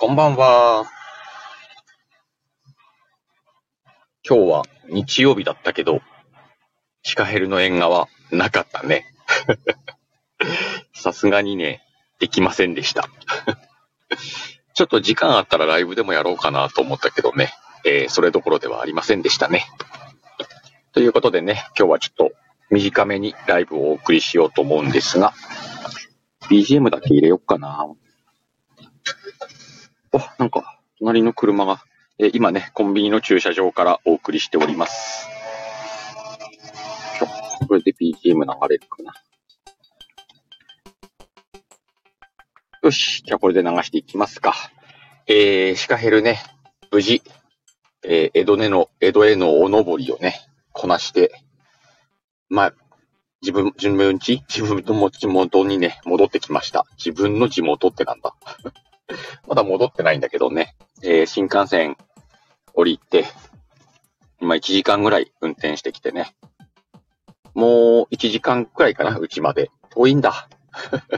こんばんは。今日は日曜日だったけど、シカヘルの縁側なかったね。さすがにね、できませんでした。ちょっと時間あったらライブでもやろうかなと思ったけどね、えー、それどころではありませんでしたね。ということでね、今日はちょっと短めにライブをお送りしようと思うんですが、BGM だけ入れよっかな。あ、なんか、隣の車が、え、今ね、コンビニの駐車場からお送りしております。これで BGM 流れるかな。よし、じゃあこれで流していきますか。えー、シカヘルね、無事、えー、江戸根の、江戸へのお登りをね、こなして、まあ、自分、自分ち自分の地元にね、戻ってきました。自分の地元ってなんだ？まだ戻ってないんだけどね、えー、新幹線降りて、今1時間ぐらい運転してきてね。もう1時間くらいかな、うちまで。遠いんだ。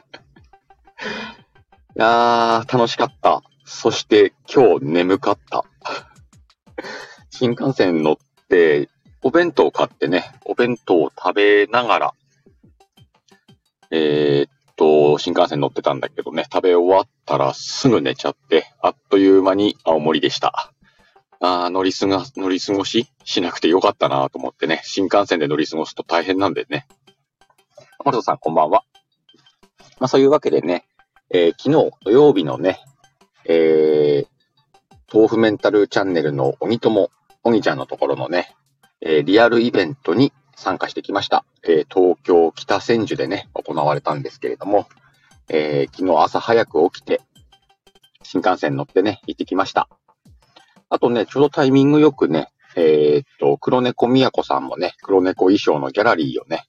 いやー、楽しかった。そして今日眠かった。新幹線乗って、お弁当買ってね、お弁当を食べながら、えー、っと、新幹線乗ってたんだけどね、食べ終わったらすぐ寝ちゃって、あっという間に青森でした。あ乗りすが、乗り過ごししなくてよかったなと思ってね、新幹線で乗り過ごすと大変なんでね。マルトさんこんばんは。まあそういうわけでね、えー、昨日土曜日のね、えー、豆腐メンタルチャンネルの鬼友、鬼ちゃんのところのね、えー、リアルイベントに参加してきました。えー、東京北千住でね、行われたんですけれども、えー、昨日朝早く起きて、新幹線乗ってね、行ってきました。あとね、ちょうどタイミングよくね、えー、っと、黒猫みやこさんもね、黒猫衣装のギャラリーをね、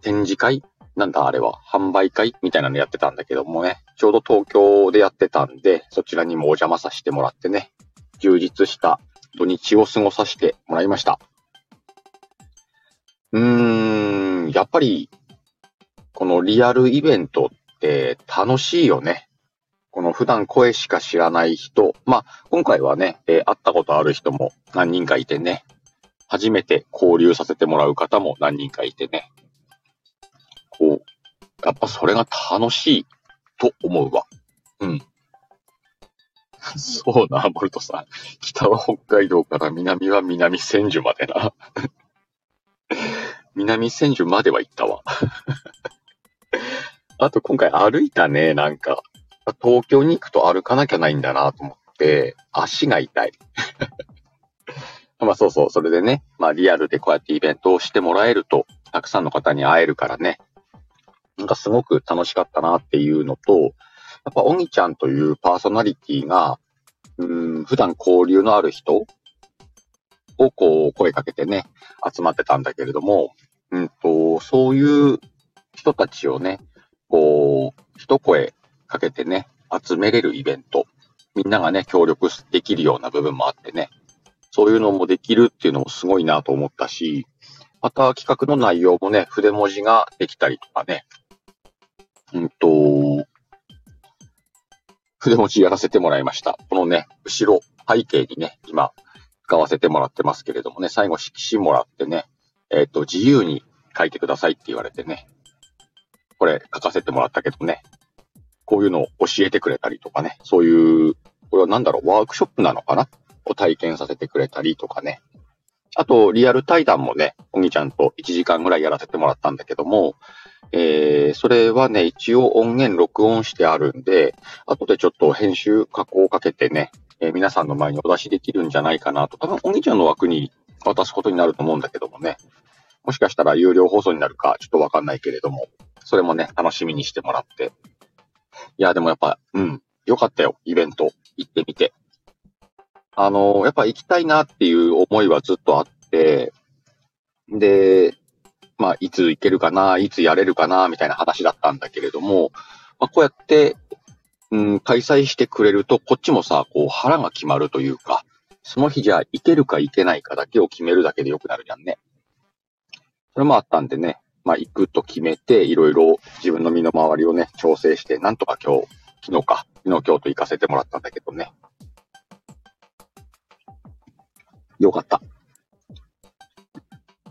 展示会？なんだあれは、販売会？みたいなのやってたんだけどもね、ちょうど東京でやってたんで、そちらにもお邪魔させてもらってね、充実した土日を過ごさせてもらいました。うーん、やっぱり、このリアルイベントって楽しいよね。この普段声しか知らない人、まあ、今回はね、えー、会ったことある人も何人かいてね、初めて交流させてもらう方も何人かいてね、こう、やっぱそれが楽しいと思うわ。うん。そうな、ボルトさん。北は北海道から南は南千住までな。南千住までは行ったわ。あと今回歩いたね、なんか。東京に行くと歩かなきゃないんだなと思って、足が痛い。まあそうそう、それでね、まあリアルでこうやってイベントをしてもらえると、たくさんの方に会えるからね、なんかすごく楽しかったなっていうのと、やっぱ、おぎちゃんというパーソナリティが、うん、普段交流のある人をこう声かけてね、集まってたんだけれども、うんと、そういう人たちをね、こう、一声かけてね、集めれるイベント。みんながね、協力できるような部分もあってね、そういうのもできるっていうのもすごいなと思ったし、また企画の内容もね、筆文字ができたりとかね、うんと、筆持ちやらせてもらいました。このね、後ろ、背景にね、今、使わせてもらってますけれどもね、最後色紙もらってね、えっ、と、自由に書いてくださいって言われてね、これ書かせてもらったけどね、こういうのを教えてくれたりとかね、そういう、これはなんだろう、ワークショップなのかな。を体験させてくれたりとかね。あと、リアル対談もね、おぎちゃんと1時間ぐらいやらせてもらったんだけども、えー、それはね、一応音源録音してあるんで、後でちょっと編集加工をかけてね、えー、皆さんの前にお出しできるんじゃないかなと、多分お兄ちゃんの枠に渡すことになると思うんだけどもね、もしかしたら有料放送になるかちょっとわかんないけれども、それもね、楽しみにしてもらって。いや、でもやっぱ、うん、よかったよ、イベント行ってみて。あの、やっぱ行きたいなっていう思いはずっとあって、で、まあ、いつ行けるかな、いつやれるかな、みたいな話だったんだけれども、まあ、こうやって、うん、開催してくれると、こっちもさ、こう腹が決まるというか、その日じゃあ行けるか行けないかだけを決めるだけでよくなるじゃんね。それもあったんでね、まあ行くと決めて、いろいろ自分の身の回りをね、調整して、なんとか今日、昨日か、昨日、京都行かせてもらったんだけどね。よかった。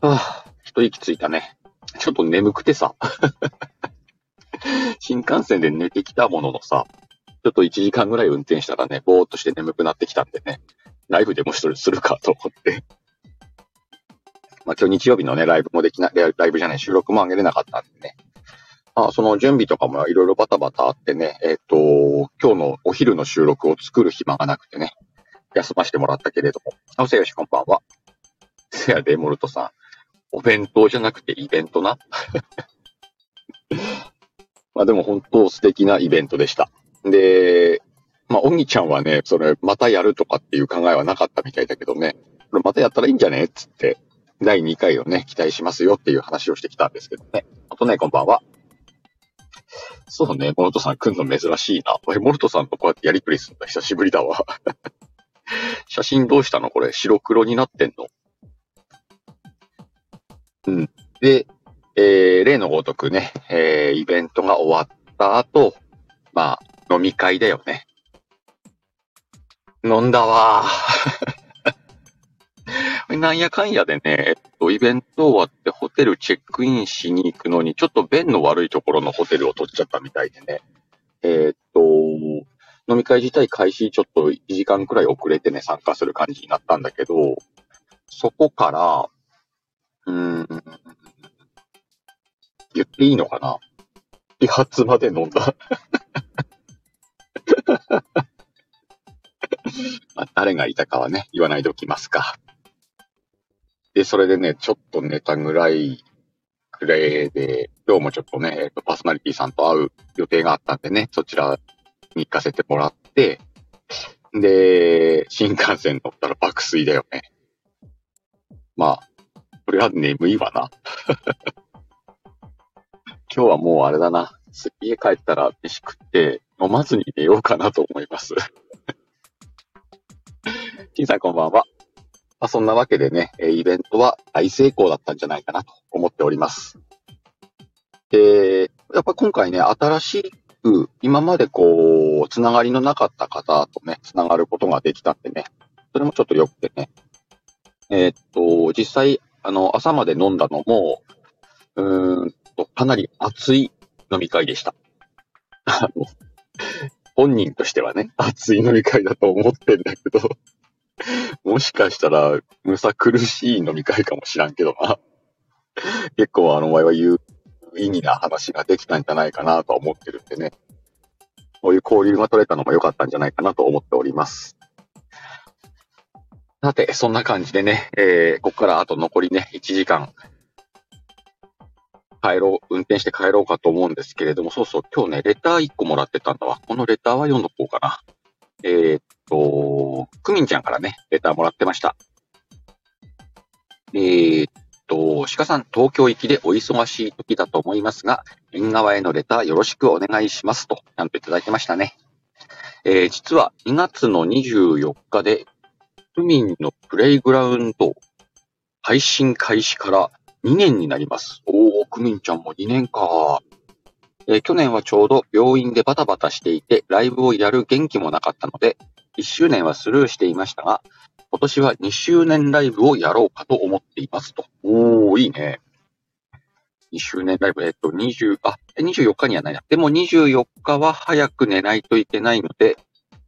はあ、一息ついたね。ちょっと眠くてさ。新幹線で寝てきたもののさ、ちょっと1時間ぐらい運転したらね、ぼーっとして眠くなってきたんでね、ライブでも一人するかと思って。まあ今日日曜日のね、ライブもできな、ライブじゃない、収録も上げれなかったんでね。まあその準備とかもいろいろバタバタあってね、えっ、ー、と、今日のお昼の収録を作る暇がなくてね、休ませてもらったけれども。あ、せよし、こんばんは。せやで、モルトさん。お弁当じゃなくてイベントな？まあでも本当素敵なイベントでした。で、まあ、おにちゃんはね、それ、またやるとかっていう考えはなかったみたいだけどね、またやったらいいんじゃねっつって、第2回をね、期待しますよっていう話をしてきたんですけどね。あとね、こんばんは。そうね、モルトさん来んの珍しいな。俺、モルトさんとこうやってやりとりするの？久しぶりだわ。写真どうしたの？これ、白黒になってんの？うん。で、えー、例のごとくね、えー、イベントが終わった後、まあ、飲み会だよね。飲んだわ なんやかんやでね、えっと、イベント終わってホテルチェックインしに行くのに、ちょっと便の悪いところのホテルを取っちゃったみたいでね。えー、っと、飲み会自体開始ちょっと1時間くらい遅れてね、参加する感じになったんだけど、そこから、うーん、言っていいのかな理髪まで飲んだ まあ、誰がいたかはね、言わないでおきますか。で、それでね、ちょっと寝たぐらいくらいで、今日もちょっとね、えっと、パーソナリティさんと会う予定があったんでね、そちらに行かせてもらって、で、新幹線乗ったら爆睡だよね。まあ、これは眠いわな。今日はもうあれだな。家帰ったら飯食って飲まずに寝ようかなと思います。金さんこんばんは。まあ、そんなわけでね、イベントは大成功だったんじゃないかなと思っております。で、やっぱ今回ね、新しく、今までこう、つながりのなかった方とね、つながることができたんでね、それもちょっと良くてね。えー、っと、実際、あの、朝まで飲んだのも、うーんと、かなり熱い飲み会でした。あの、本人としてはね、熱い飲み会だと思ってんだけど、もしかしたら、むさ苦しい飲み会かもしらんけどな。結構あの、前は有意義な話ができたんじゃないかなと思ってるんでね。こういう交流が取れたのも良かったんじゃないかなと思っております。さて、そんな感じでね、えー、ここからあと残りね、1時間、帰ろう、運転して帰ろうかと思うんですけれども、そうそう、今日ね、レター1個もらってたんだわ。このレターは読んどこうかな。えー、っと、クミンちゃんからね、レターもらってました。えー、っと、鹿さん、東京行きでお忙しい時だと思いますが、縁側へのレターよろしくお願いしますと、ちゃんといただいてましたね。えー、実は2月の24日で、クミンのプレイグラウンド配信開始から2年になります。おー、クミンちゃんも2年か。えー、去年はちょうど病院でバタバタしていて、ライブをやる元気もなかったので、1周年はスルーしていましたが、今年は2周年ライブをやろうかと思っていますと。おー、いいね。2周年ライブ、えっと、20、あ、24日にはないな。でも24日は早く寝ないといけないので、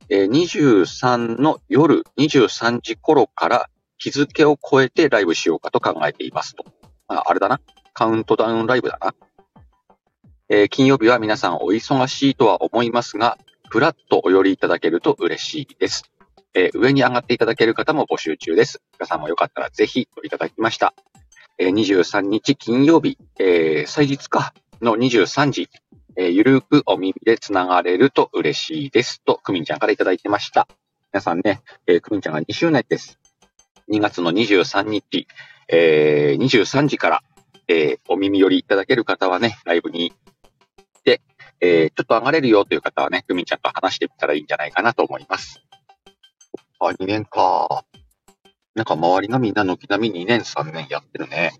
えー、23の夜23時頃から日付を超えてライブしようかと考えていますと。ああれだな。カウントダウンライブだな。えー、金曜日は皆さんお忙しいとは思いますが、ふらっとお寄りいただけると嬉しいです。えー、上に上がっていただける方も募集中です。皆さんもよかったらぜひといただきました。えー、23日金曜日、えー、祭日かの23時、え、ゆるくお耳でつながれると嬉しいです。と、くみんちゃんからいただいてました。皆さんね、えー、くみんちゃんが2周年です。2月の23日、えー、23時から、えー、お耳寄りいただける方はね、ライブにえー、ちょっと上がれるよという方はね、ふみちゃんと話してみたらいいんじゃないかなと思います。あ、2年か。なんか周りがみんな軒並み2年3年やってるね。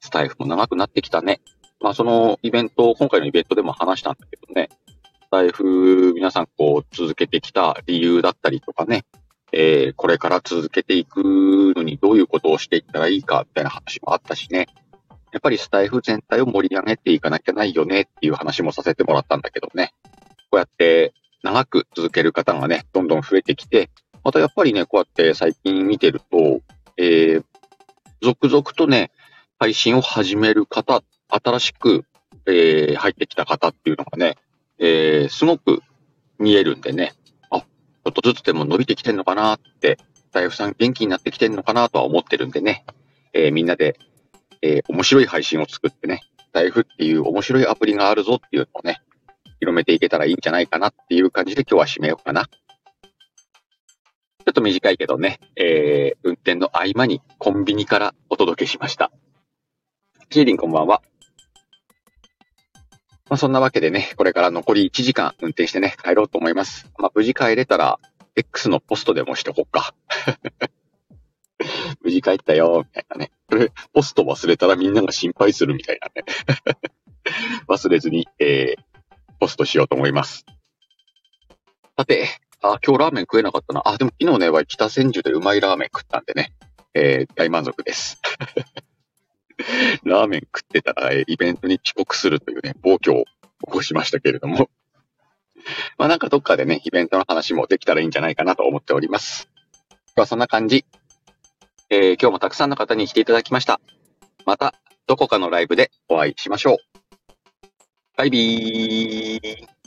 スタイフも長くなってきたね。まあそのイベント、今回のイベントでも話したんだけどね。タイフ皆さんこう続けてきた理由だったりとかね、えー、これから続けていくのにどういうことをしていったらいいかみたいな話もあったしね。やっぱりスタイフ全体を盛り上げていかなきゃないよねっていう話もさせてもらったんだけどね。こうやって長く続ける方がね、どんどん増えてきて、またやっぱりね、こうやって最近見てると、えー、続々とね、配信を始める方、新しく、えー、入ってきた方っていうのがね、えー、すごく見えるんでね、ちょっとずつでも伸びてきてんのかなって、大夫さん元気になってきてんのかなとは思ってるんでね、えー、みんなで、えー、面白い配信を作ってね、大夫っていう面白いアプリがあるぞっていうのをね、広めていけたらいいんじゃないかなっていう感じで今日は締めようかな。ちょっと短いけどね、えー、運転の合間にコンビニからお届けしました。シーリンこんばんは。まあ、そんなわけでね、これから残り1時間運転してね、帰ろうと思います。まあ、無事帰れたら、X のポストでもしとこっか。無事帰ったよ、みたいなね。これ、ポスト忘れたらみんなが心配するみたいなね。忘れずに、えー、ポストしようと思います。さて、あ、今日ラーメン食えなかったな。あ、でも昨日ね、北千住でうまいラーメン食ったんでね、えー、大満足です。ラーメン食ってたら、えイベントに遅刻するというね、暴挙を起こしましたけれども。まあなんかどっかでね、イベントの話もできたらいいんじゃないかなと思っております。今日はそんな感じ。えー、今日もたくさんの方に来ていただきました。また、どこかのライブでお会いしましょう。バイビー